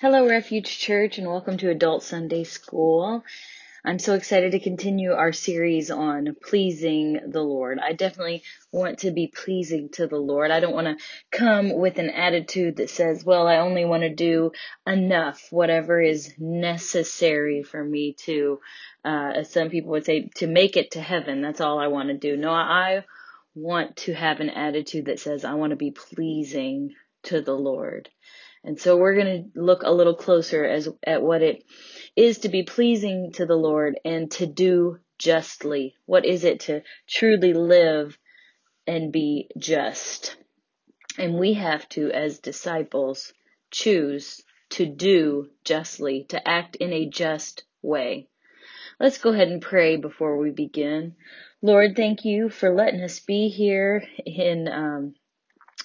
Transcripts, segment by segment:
Hello, Refuge Church, and welcome to Adult Sunday School. I'm so excited to continue our series on pleasing the Lord. I definitely want to be pleasing to the Lord. I don't want to come with an attitude that says, well, I only want to do enough, whatever is necessary for me to, uh, as some people would say, to make it to heaven. That's all I want to do. No, I want to have an attitude that says, I want to be pleasing to the Lord. And so we're going to look a little closer as at what it is to be pleasing to the Lord and to do justly. What is it to truly live and be just? And we have to, as disciples, choose to do justly, to act in a just way. Let's go ahead and pray before we begin. Lord, thank you for letting us be here in um,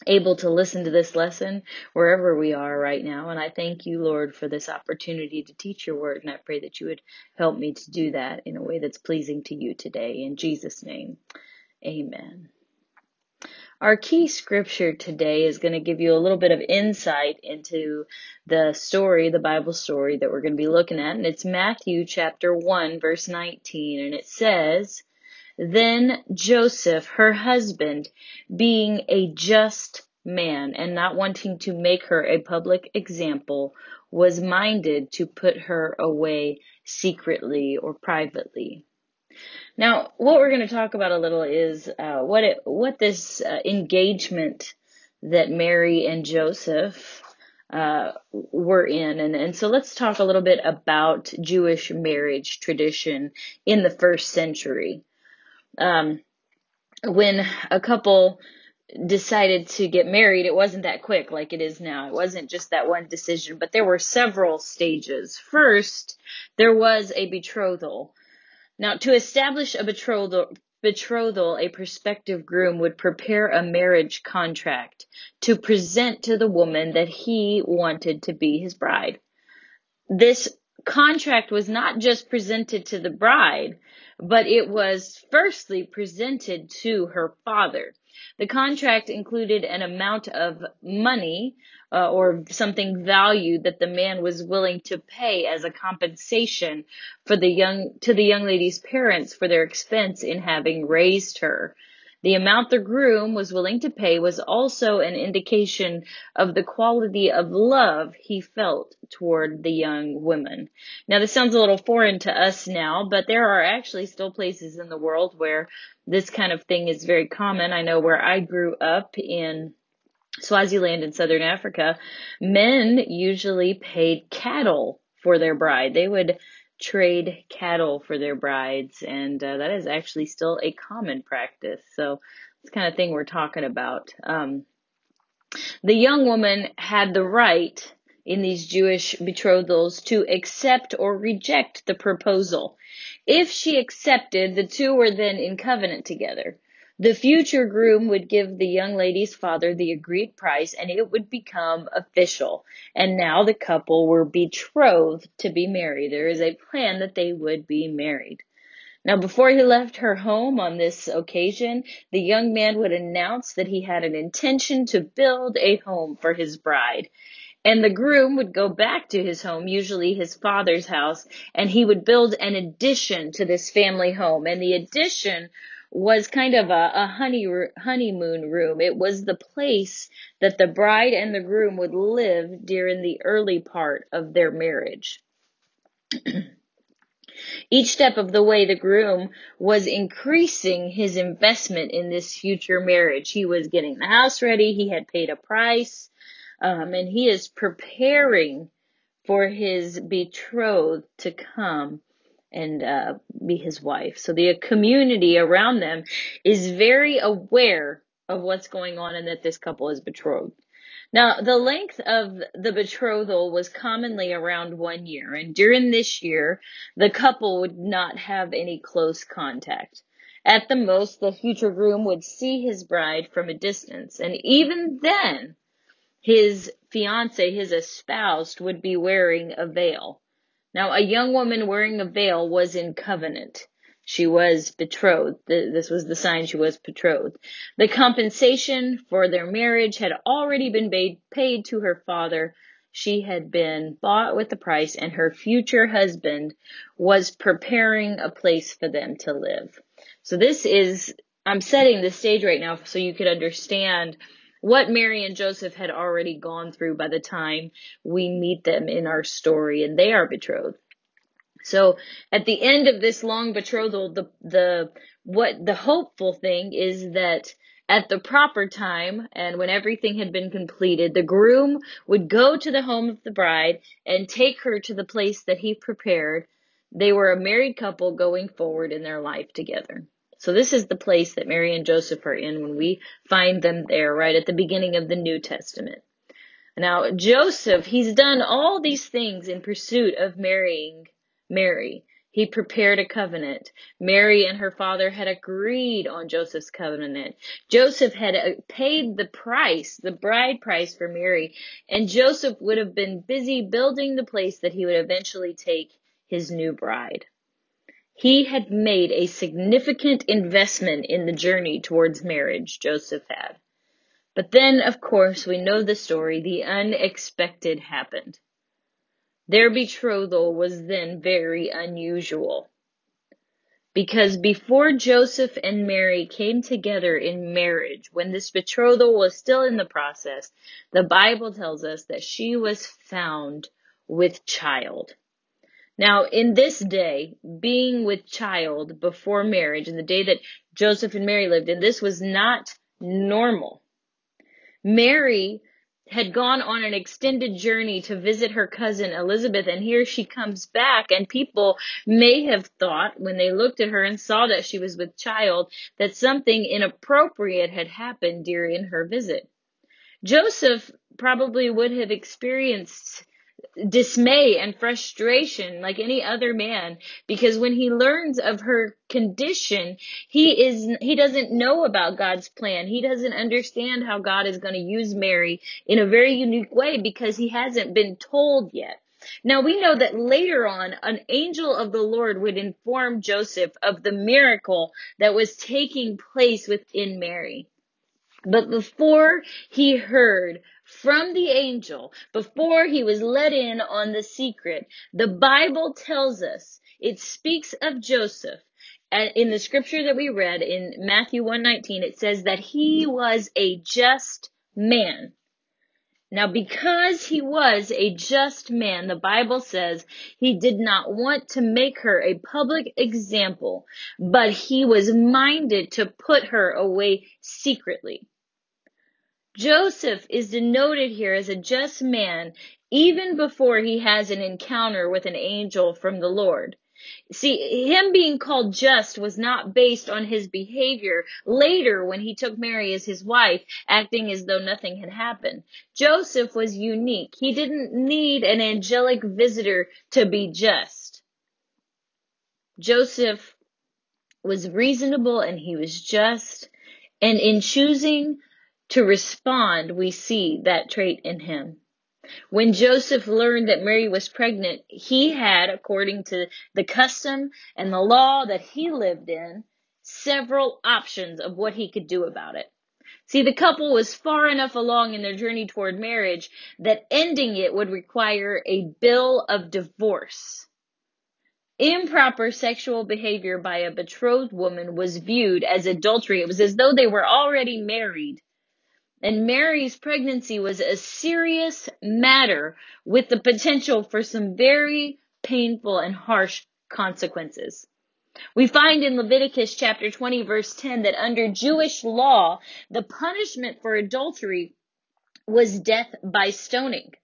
able to listen to this lesson wherever we are right now. And I thank you, Lord, for this opportunity to teach your word. And I pray that you would help me to do that in a way that's pleasing to you today. In Jesus' name, amen. Our key scripture today is going to give you a little bit of insight into the story, the Bible story that we're going to be looking at. And it's Matthew chapter 1, verse 19. And it says, then Joseph, her husband, being a just man and not wanting to make her a public example, was minded to put her away secretly or privately. Now, what we're going to talk about a little is uh, what it, what this uh, engagement that Mary and Joseph uh, were in, and and so let's talk a little bit about Jewish marriage tradition in the first century um, when a couple decided to get married, it wasn't that quick like it is now. It wasn't just that one decision, but there were several stages. First, there was a betrothal. Now, to establish a betrothal, betrothal, a prospective groom would prepare a marriage contract to present to the woman that he wanted to be his bride. This contract was not just presented to the bride, but it was firstly presented to her father. The contract included an amount of money uh, or something valued that the man was willing to pay as a compensation for the young to the young lady's parents for their expense in having raised her. The amount the groom was willing to pay was also an indication of the quality of love he felt toward the young woman. Now, this sounds a little foreign to us now, but there are actually still places in the world where this kind of thing is very common. I know where I grew up in Swaziland in southern Africa, men usually paid cattle for their bride. They would trade cattle for their brides, and uh, that is actually still a common practice. So it's kind of thing we're talking about. Um, the young woman had the right in these Jewish betrothals to accept or reject the proposal. If she accepted, the two were then in covenant together. The future groom would give the young lady's father the agreed price and it would become official. And now the couple were betrothed to be married. There is a plan that they would be married. Now, before he left her home on this occasion, the young man would announce that he had an intention to build a home for his bride. And the groom would go back to his home, usually his father's house, and he would build an addition to this family home. And the addition was kind of a, a honey, honeymoon room. It was the place that the bride and the groom would live during the early part of their marriage. Each step of the way, the groom was increasing his investment in this future marriage. He was getting the house ready. He had paid a price, um, and he is preparing for his betrothed to come and uh, be his wife. So the community around them is very aware of what's going on and that this couple is betrothed. Now, the length of the betrothal was commonly around one year, and during this year, the couple would not have any close contact. At the most, the future groom would see his bride from a distance, and even then, his fiance, his espoused, would be wearing a veil. Now, a young woman wearing a veil was in covenant. She was betrothed. This was the sign she was betrothed. The compensation for their marriage had already been paid, to her father. she had been bought with a price and her future husband was preparing a place for them to live. So this is, I'm setting the stage right now so you could understand what Mary and Joseph had already gone through by the time we meet them in our story and they are betrothed. So at the end of this long betrothal, the, the, what the hopeful thing is that at the proper time and when everything had been completed, the groom would go to the home of the bride and take her to the place that he prepared. They were a married couple going forward in their life together. So this is the place that Mary and Joseph are in when we find them there right at the beginning of the New Testament. Now, Joseph, he's done all these things in pursuit of marrying Mary. He prepared a covenant. Mary and her father had agreed on Joseph's covenant. Joseph had uh, paid the price, the bride price for Mary, and Joseph would have been busy building the place that he would eventually take his new bride. He had made a significant investment in the journey towards marriage, Joseph had. But then, of course, we know the story. The unexpected happened. Their betrothal was then very unusual. Because before Joseph and Mary came together in marriage, when this betrothal was still in the process, the Bible tells us that she was found with child. Now, in this day, being with child before marriage, in the day that Joseph and Mary lived in, this was not normal. Mary had gone on an extended journey to visit her cousin Elizabeth, and here she comes back, and people may have thought when they looked at her and saw that she was with child that something inappropriate had happened during her visit. Joseph probably would have experienced dismay and frustration like any other man because when he learns of her condition he is he doesn't know about God's plan. He doesn't understand how God is going to use Mary in a very unique way because he hasn't been told yet. Now we know that later on an angel of the Lord would inform Joseph of the miracle that was taking place within Mary. But before he heard from the angel, before he was let in on the secret, the Bible tells us, it speaks of Joseph. And in the scripture that we read in Matthew 119, it says that he was a just man. Now, because he was a just man, the Bible says he did not want to make her a public example, but he was minded to put her away secretly. Joseph is denoted here as a just man even before he has an encounter with an angel from the Lord. See, him being called just was not based on his behavior later when he took Mary as his wife, acting as though nothing had happened. Joseph was unique. He didn't need an angelic visitor to be just. Joseph was reasonable and he was just. And in choosing to respond, we see that trait in him. When Joseph learned that Mary was pregnant, he had, according to the custom and the law that he lived in, several options of what he could do about it. See, the couple was far enough along in their journey toward marriage that ending it would require a bill of divorce. Improper sexual behavior by a betrothed woman was viewed as adultery. It was as though they were already married and Mary's pregnancy was a serious matter with the potential for some very painful and harsh consequences. We find in Leviticus chapter 20 verse 10 that under Jewish law, the punishment for adultery was death by stoning.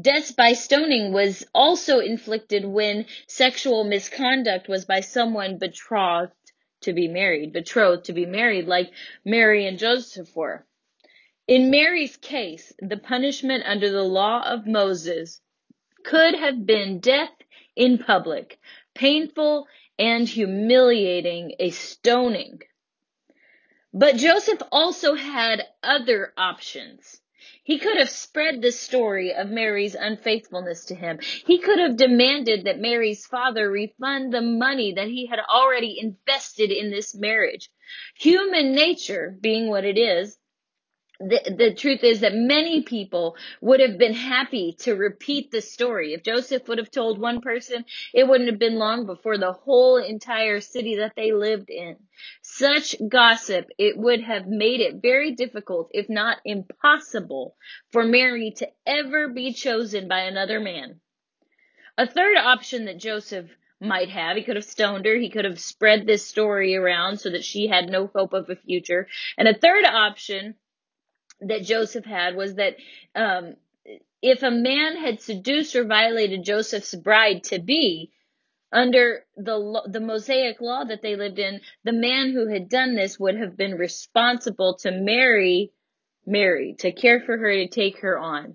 Death by stoning was also inflicted when sexual misconduct was by someone betrothed to be married, betrothed to be married, like Mary and Joseph were. In Mary's case, the punishment under the law of Moses could have been death in public, painful and humiliating, a stoning. But Joseph also had other options. He could have spread the story of Mary's unfaithfulness to him. He could have demanded that Mary's father refund the money that he had already invested in this marriage. Human nature, being what it is, the, the truth is that many people would have been happy to repeat the story. If Joseph would have told one person, it wouldn't have been long before the whole entire city that they lived in. Such gossip, it would have made it very difficult, if not impossible, for Mary to ever be chosen by another man. A third option that Joseph might have. He could have stoned her. He could have spread this story around so that she had no hope of a future. And a third option that Joseph had was that um, if a man had seduced or violated Joseph's bride to be, under the the Mosaic law that they lived in, the man who had done this would have been responsible to marry Mary, to care for her, to take her on.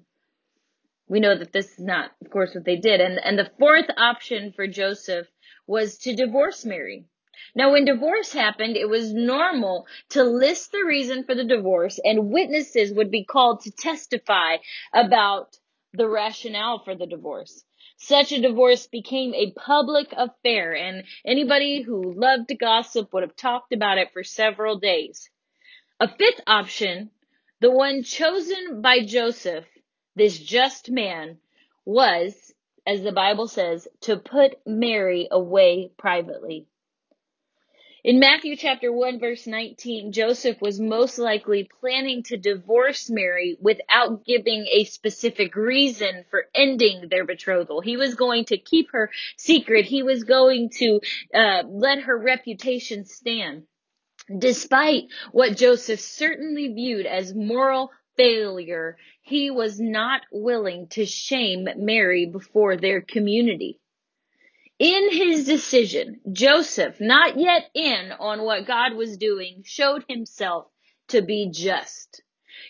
We know that this is not, of course, what they did. And and the fourth option for Joseph was to divorce Mary. Now, when divorce happened, it was normal to list the reason for the divorce and witnesses would be called to testify about the rationale for the divorce. Such a divorce became a public affair and anybody who loved to gossip would have talked about it for several days. A fifth option, the one chosen by Joseph, this just man, was, as the Bible says, to put Mary away privately. In Matthew chapter 1 verse 19, Joseph was most likely planning to divorce Mary without giving a specific reason for ending their betrothal. He was going to keep her secret. He was going to uh, let her reputation stand. Despite what Joseph certainly viewed as moral failure, he was not willing to shame Mary before their community. In his decision, Joseph, not yet in on what God was doing, showed himself to be just.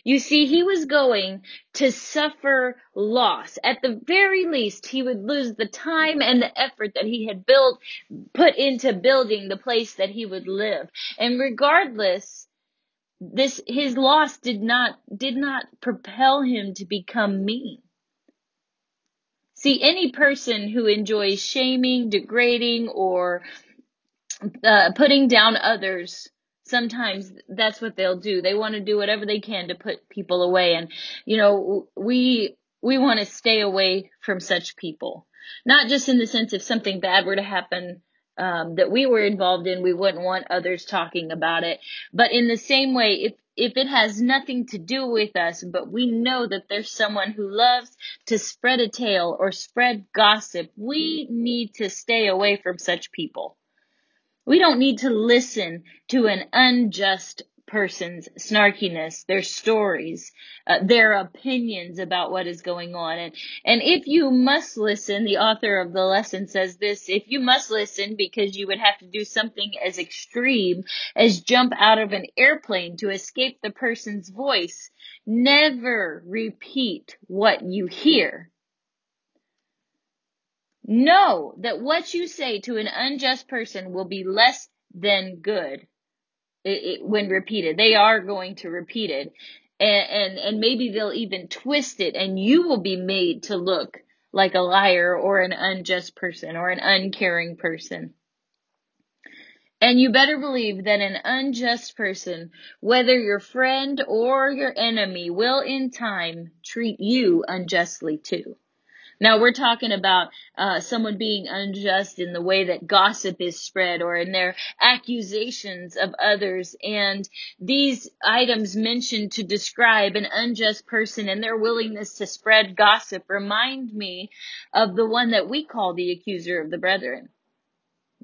You see, he was going to suffer loss. At the very least, he would lose the time and the effort that he had built, put into building the place that he would live. And regardless, this, his loss did not, did not propel him to become mean. See, any person who enjoys shaming, degrading, or uh, putting down others, sometimes that's what they'll do. They want to do whatever they can to put people away. And, you know, we, we want to stay away from such people. Not just in the sense if something bad were to happen um, that we were involved in, we wouldn't want others talking about it. But in the same way, if if it has nothing to do with us, but we know that there's someone who loves to spread a tale or spread gossip, we need to stay away from such people. We don't need to listen to an unjust person's snarkiness, their stories, uh, their opinions about what is going on. And, and if you must listen, the author of the lesson says this, if you must listen because you would have to do something as extreme as jump out of an airplane to escape the person's voice, never repeat what you hear. Know that what you say to an unjust person will be less than good it, it, when repeated. They are going to repeat it. And, and, and maybe they'll even twist it and you will be made to look like a liar or an unjust person or an uncaring person. And you better believe that an unjust person, whether your friend or your enemy, will in time treat you unjustly too. Now we're talking about uh, someone being unjust in the way that gossip is spread or in their accusations of others. And these items mentioned to describe an unjust person and their willingness to spread gossip remind me of the one that we call the accuser of the brethren.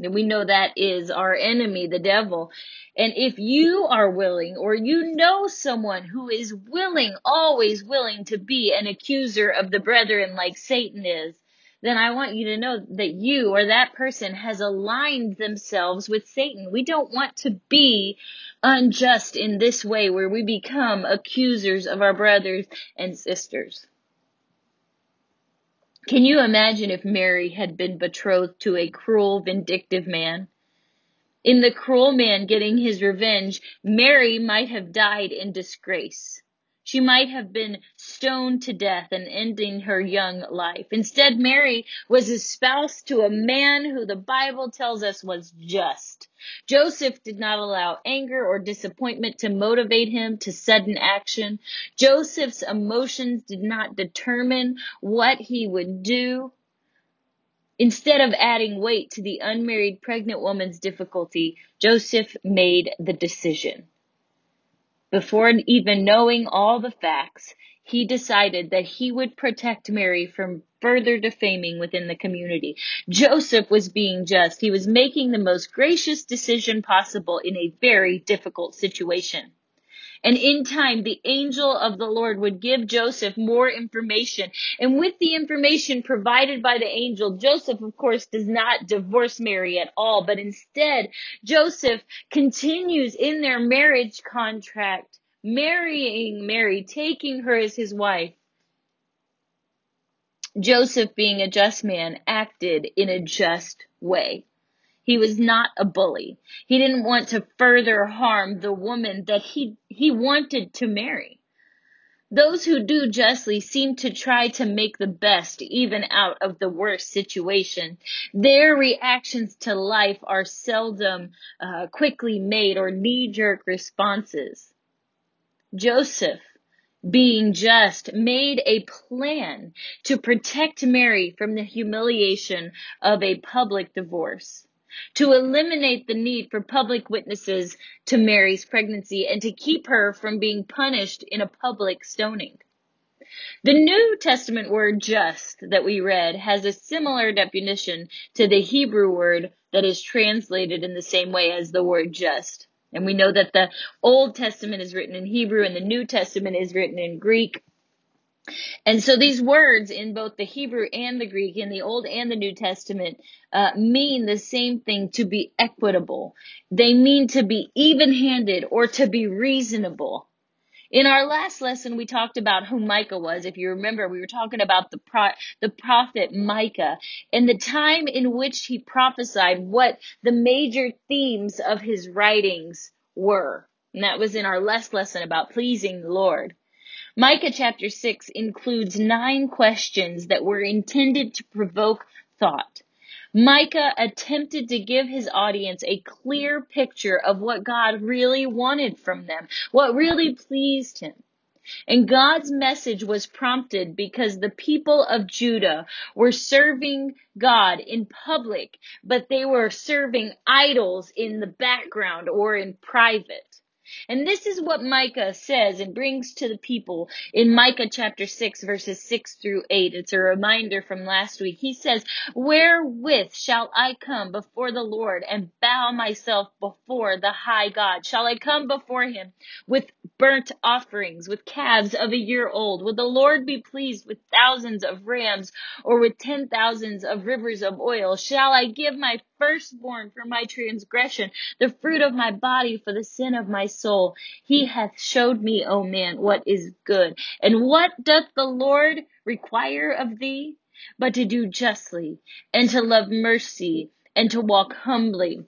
And we know that is our enemy, the devil. And if you are willing or you know someone who is willing, always willing to be an accuser of the brethren like Satan is, then I want you to know that you or that person has aligned themselves with Satan. We don't want to be unjust in this way where we become accusers of our brothers and sisters. Can you imagine if Mary had been betrothed to a cruel, vindictive man? In the cruel man getting his revenge, Mary might have died in disgrace. She might have been stoned to death and ending her young life. Instead, Mary was espoused to a man who the Bible tells us was just. Joseph did not allow anger or disappointment to motivate him to sudden action. Joseph's emotions did not determine what he would do. Instead of adding weight to the unmarried pregnant woman's difficulty, Joseph made the decision. Before even knowing all the facts, he decided that he would protect Mary from further defaming within the community. Joseph was being just. He was making the most gracious decision possible in a very difficult situation. And in time, the angel of the Lord would give Joseph more information. And with the information provided by the angel, Joseph, of course, does not divorce Mary at all, but instead, Joseph continues in their marriage contract, marrying Mary, taking her as his wife. Joseph, being a just man, acted in a just way. He was not a bully. He didn't want to further harm the woman that he, he wanted to marry. Those who do justly seem to try to make the best even out of the worst situation. Their reactions to life are seldom uh, quickly made or knee jerk responses. Joseph being just, made a plan to protect Mary from the humiliation of a public divorce to eliminate the need for public witnesses to Mary's pregnancy and to keep her from being punished in a public stoning. The New Testament word just that we read has a similar definition to the Hebrew word that is translated in the same way as the word just. And we know that the Old Testament is written in Hebrew and the New Testament is written in Greek. And so these words in both the Hebrew and the Greek, in the Old and the New Testament, uh, mean the same thing to be equitable. They mean to be even handed or to be reasonable. In our last lesson, we talked about who Micah was. If you remember, we were talking about the pro- the prophet Micah and the time in which he prophesied what the major themes of his writings were. And that was in our last lesson about pleasing the Lord. Micah chapter 6 includes nine questions that were intended to provoke thought. Micah attempted to give his audience a clear picture of what God really wanted from them, what really pleased him. And God's message was prompted because the people of Judah were serving God in public, but they were serving idols in the background or in private. And this is what Micah says and brings to the people in Micah chapter 6 verses 6 through 8. It's a reminder from last week. He says, Wherewith shall I come before the Lord and bow myself before the high God? Shall I come before him with burnt offerings, with calves of a year old? Will the Lord be pleased with thousands of rams or with ten thousands of rivers of oil? Shall I give my firstborn for my transgression, the fruit of my body for the sin of my soul. He hath showed me, O man, what is good. And what doth the Lord require of thee? But to do justly, and to love mercy, and to walk humbly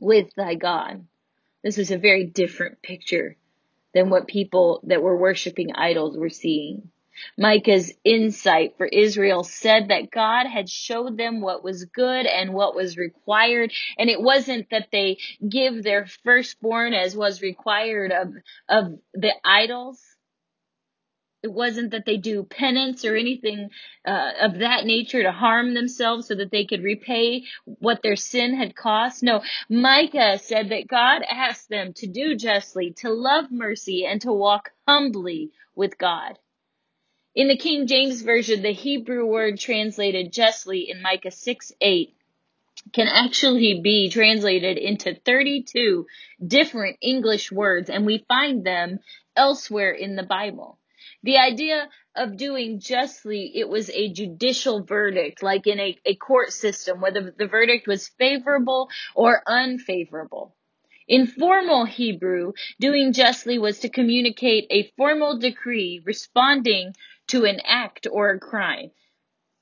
with thy God. This is a very different picture than what people that were worshiping idols were seeing. Micah's insight for Israel said that God had showed them what was good and what was required. And it wasn't that they give their firstborn as was required of, of the idols. It wasn't that they do penance or anything uh, of that nature to harm themselves so that they could repay what their sin had cost. No, Micah said that God asked them to do justly, to love mercy, and to walk humbly with God. In the King James Version, the Hebrew word translated justly in Micah 6 8 can actually be translated into 32 different English words, and we find them elsewhere in the Bible. The idea of doing justly, it was a judicial verdict, like in a, a court system, whether the verdict was favorable or unfavorable. In formal Hebrew, doing justly was to communicate a formal decree responding to an act or a crime.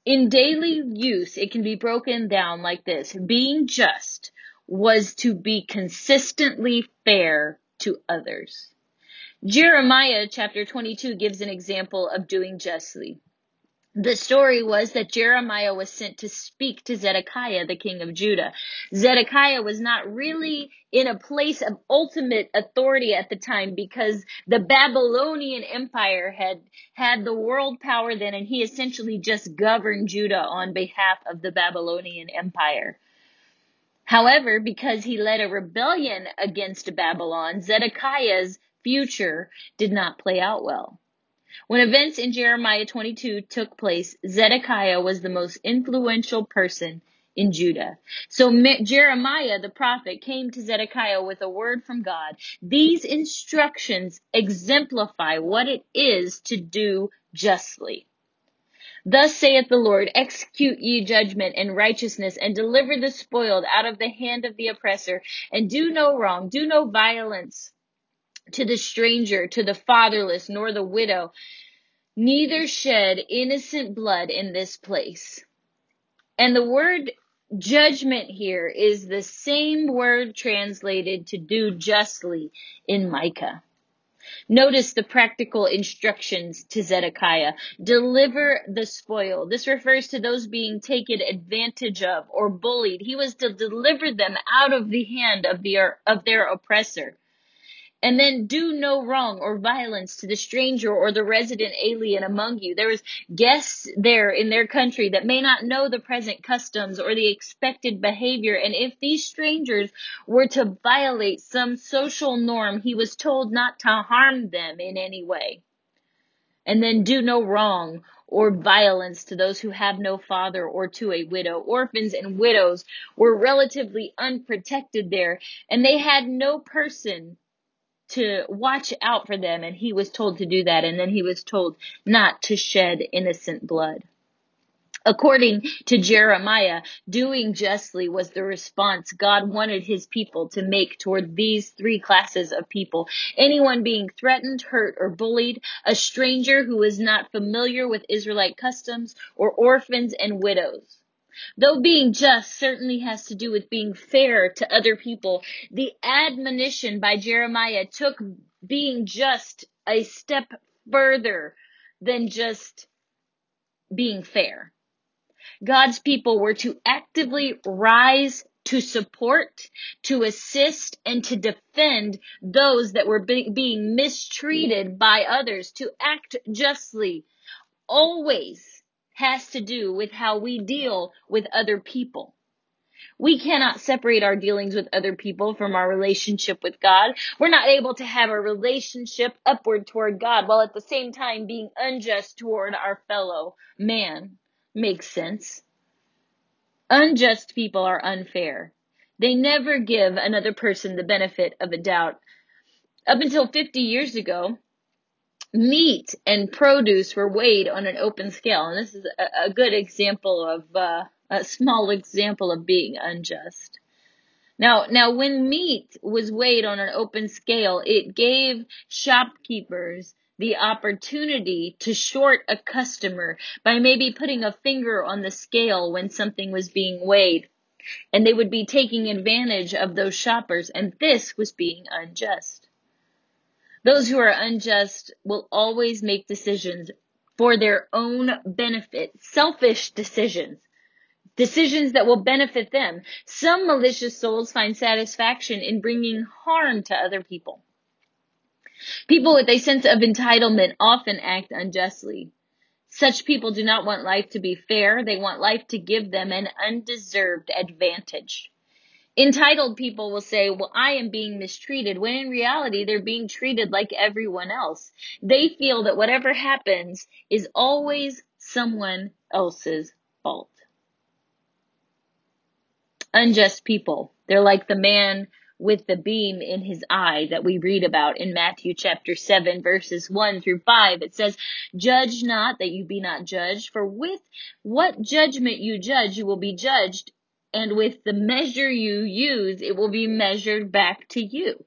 In daily use, it can be broken down like this. Being just was to be consistently fair to others. Jeremiah chapter 22 gives an example of doing justly. The story was that Jeremiah was sent to speak to Zedekiah, the king of Judah. Zedekiah was not really in a place of ultimate authority at the time because the Babylonian Empire had had the world power then and he essentially just governed Judah on behalf of the Babylonian Empire. However, because he led a rebellion against Babylon, Zedekiah's future did not play out well. When events in Jeremiah 22 took place, Zedekiah was the most influential person in Judah. So Jeremiah the prophet came to Zedekiah with a word from God. These instructions exemplify what it is to do justly. Thus saith the Lord, execute ye judgment and righteousness, and deliver the spoiled out of the hand of the oppressor, and do no wrong, do no violence to the stranger, to the fatherless, nor the widow, neither shed innocent blood in this place. And the word judgment here is the same word translated to do justly in Micah. Notice the practical instructions to Zedekiah. Deliver the spoil. This refers to those being taken advantage of or bullied. He was to deliver them out of the hand of the of their oppressor. And then do no wrong or violence to the stranger or the resident alien among you. There is guests there in their country that may not know the present customs or the expected behavior. And if these strangers were to violate some social norm, he was told not to harm them in any way. And then do no wrong or violence to those who have no father or to a widow. Orphans and widows were relatively unprotected there and they had no person to watch out for them and he was told to do that and then he was told not to shed innocent blood. According to Jeremiah, doing justly was the response God wanted his people to make toward these three classes of people. Anyone being threatened, hurt, or bullied, a stranger who is not familiar with Israelite customs, or orphans and widows. Though being just certainly has to do with being fair to other people, the admonition by Jeremiah took being just a step further than just being fair. God's people were to actively rise to support, to assist, and to defend those that were be- being mistreated by others, to act justly, always has to do with how we deal with other people. We cannot separate our dealings with other people from our relationship with God. We're not able to have a relationship upward toward God while at the same time being unjust toward our fellow man. Makes sense. Unjust people are unfair. They never give another person the benefit of a doubt. Up until 50 years ago, meat and produce were weighed on an open scale. And this is a, a good example of, uh, a small example of being unjust. Now, now when meat was weighed on an open scale, it gave shopkeepers the opportunity to short a customer by maybe putting a finger on the scale when something was being weighed. And they would be taking advantage of those shoppers, and this was being unjust. Those who are unjust will always make decisions for their own benefit, selfish decisions, decisions that will benefit them. Some malicious souls find satisfaction in bringing harm to other people. People with a sense of entitlement often act unjustly. Such people do not want life to be fair. They want life to give them an undeserved advantage. Entitled people will say, well, I am being mistreated, when in reality, they're being treated like everyone else. They feel that whatever happens is always someone else's fault. Unjust people. They're like the man with the beam in his eye that we read about in Matthew chapter 7 verses 1 through 5. It says, Judge not that you be not judged, for with what judgment you judge, you will be judged, and with the measure you use, it will be measured back to you.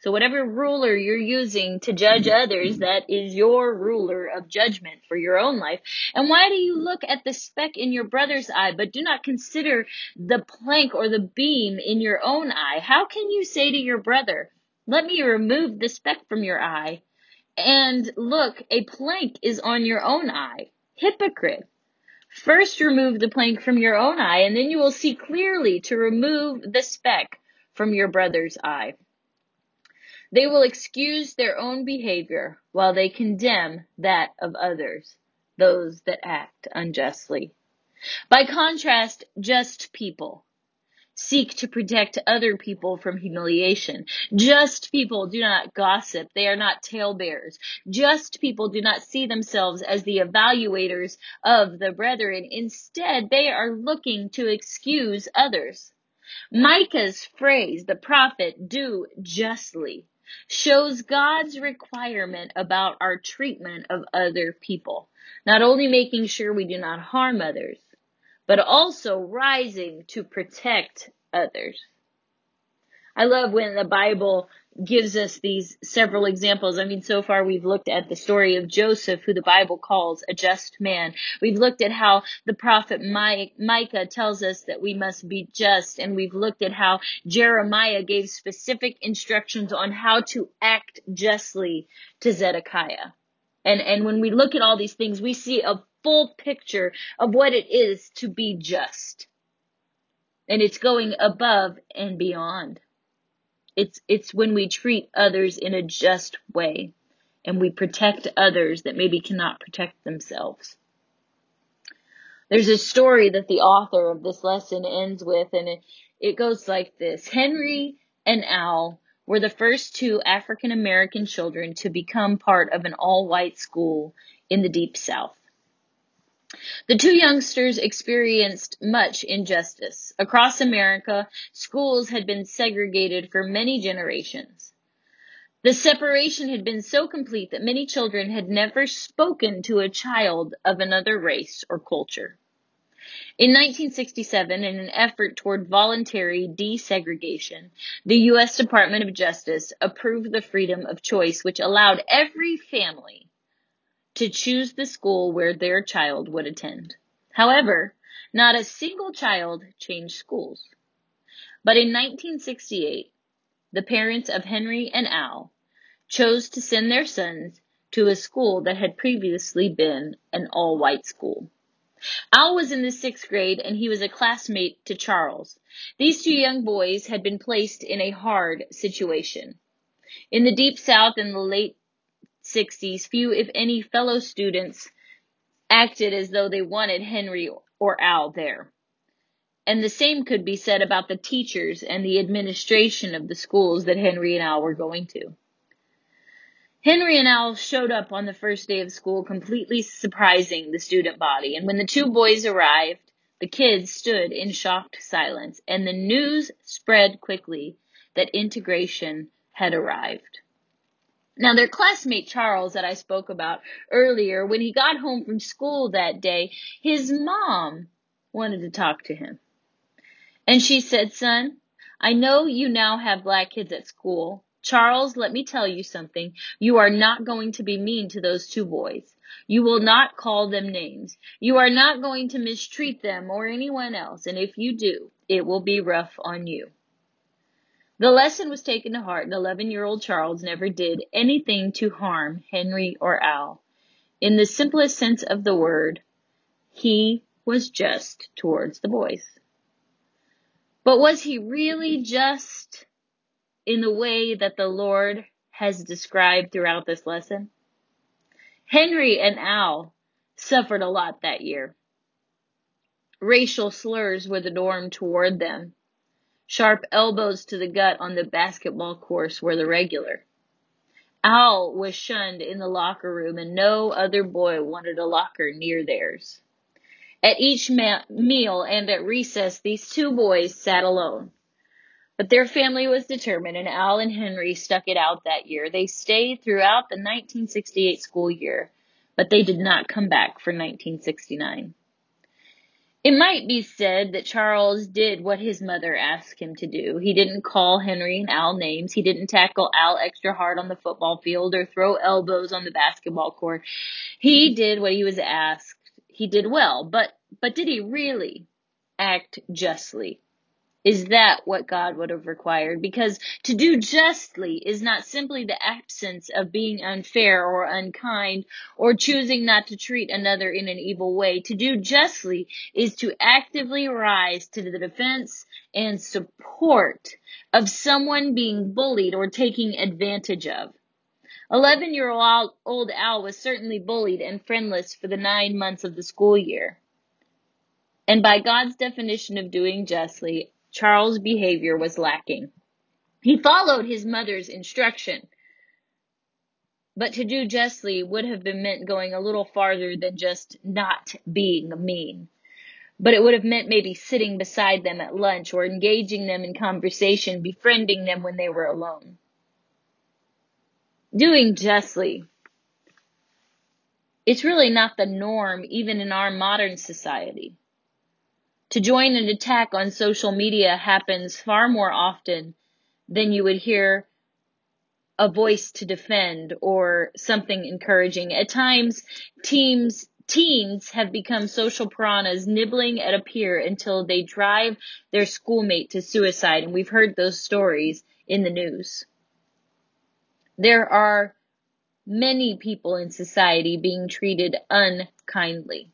So whatever ruler you're using to judge others, that is your ruler of judgment for your own life. And why do you look at the speck in your brother's eye, but do not consider the plank or the beam in your own eye? How can you say to your brother, Let me remove the speck from your eye. And look, a plank is on your own eye. Hypocrite. First remove the plank from your own eye, and then you will see clearly to remove the speck from your brother's eye. They will excuse their own behavior while they condemn that of others, those that act unjustly. By contrast, just people seek to protect other people from humiliation. Just people do not gossip. They are not talebearers. Just people do not see themselves as the evaluators of the brethren. Instead, they are looking to excuse others. Micah's phrase, the prophet, do justly, shows God's requirement about our treatment of other people. Not only making sure we do not harm others, but also rising to protect others. I love when the Bible gives us these several examples. I mean, so far we've looked at the story of Joseph, who the Bible calls a just man. We've looked at how the prophet Micah tells us that we must be just, and we've looked at how Jeremiah gave specific instructions on how to act justly to Zedekiah. And, and when we look at all these things, we see a full picture of what it is to be just. And it's going above and beyond. It's, it's when we treat others in a just way and we protect others that maybe cannot protect themselves. There's a story that the author of this lesson ends with and it, it goes like this. Henry and Al were the first two African American children to become part of an all white school in the deep south. The two youngsters experienced much injustice. Across America, schools had been segregated for many generations. The separation had been so complete that many children had never spoken to a child of another race or culture. In 1967, in an effort toward voluntary desegregation, the U.S. Department of Justice approved the freedom of choice, which allowed every family to choose the school where their child would attend. However, not a single child changed schools. But in 1968, the parents of Henry and Al chose to send their sons to a school that had previously been an all white school. Al was in the sixth grade and he was a classmate to Charles. These two young boys had been placed in a hard situation. In the deep south in the late 60s, few, if any, fellow students acted as though they wanted Henry or Al there. And the same could be said about the teachers and the administration of the schools that Henry and Al were going to. Henry and Al showed up on the first day of school, completely surprising the student body. And when the two boys arrived, the kids stood in shocked silence, and the news spread quickly that integration had arrived. Now, their classmate Charles, that I spoke about earlier, when he got home from school that day, his mom wanted to talk to him. And she said, Son, I know you now have black kids at school. Charles, let me tell you something. You are not going to be mean to those two boys. You will not call them names. You are not going to mistreat them or anyone else. And if you do, it will be rough on you. The lesson was taken to heart, and 11 year old Charles never did anything to harm Henry or Al. In the simplest sense of the word, he was just towards the boys. But was he really just in the way that the Lord has described throughout this lesson? Henry and Al suffered a lot that year. Racial slurs were the norm toward them. Sharp elbows to the gut on the basketball course were the regular. Al was shunned in the locker room and no other boy wanted a locker near theirs. At each ma- meal and at recess, these two boys sat alone. But their family was determined and Al and Henry stuck it out that year. They stayed throughout the 1968 school year, but they did not come back for 1969. It might be said that Charles did what his mother asked him to do. He didn't call Henry and Al names. He didn't tackle Al extra hard on the football field or throw elbows on the basketball court. He did what he was asked. He did well, but, but did he really act justly? Is that what God would have required? Because to do justly is not simply the absence of being unfair or unkind or choosing not to treat another in an evil way. To do justly is to actively rise to the defense and support of someone being bullied or taking advantage of. 11 year old Al was certainly bullied and friendless for the nine months of the school year. And by God's definition of doing justly, Charles' behavior was lacking. He followed his mother's instruction. But to do justly would have been meant going a little farther than just not being mean. But it would have meant maybe sitting beside them at lunch or engaging them in conversation, befriending them when they were alone. Doing justly. It's really not the norm even in our modern society. To join an attack on social media happens far more often than you would hear a voice to defend or something encouraging. At times, teams teens have become social piranhas nibbling at a peer until they drive their schoolmate to suicide and we've heard those stories in the news. There are many people in society being treated unkindly.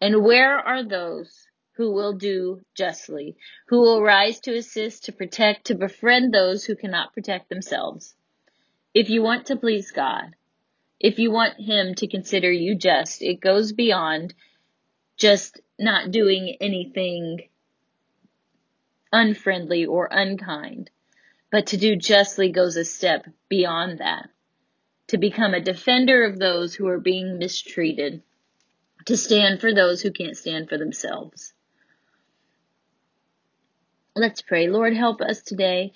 And where are those who will do justly, who will rise to assist, to protect, to befriend those who cannot protect themselves. If you want to please God, if you want Him to consider you just, it goes beyond just not doing anything unfriendly or unkind. But to do justly goes a step beyond that. To become a defender of those who are being mistreated. To stand for those who can't stand for themselves. Let's pray. Lord, help us today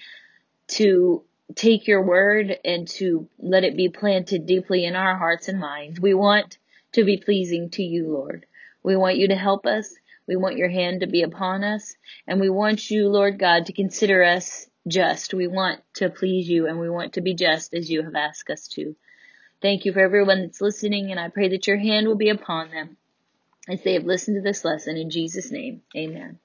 to take your word and to let it be planted deeply in our hearts and minds. We want to be pleasing to you, Lord. We want you to help us. We want your hand to be upon us. And we want you, Lord God, to consider us just. We want to please you and we want to be just as you have asked us to. Thank you for everyone that's listening and I pray that your hand will be upon them as they have listened to this lesson in Jesus' name. Amen.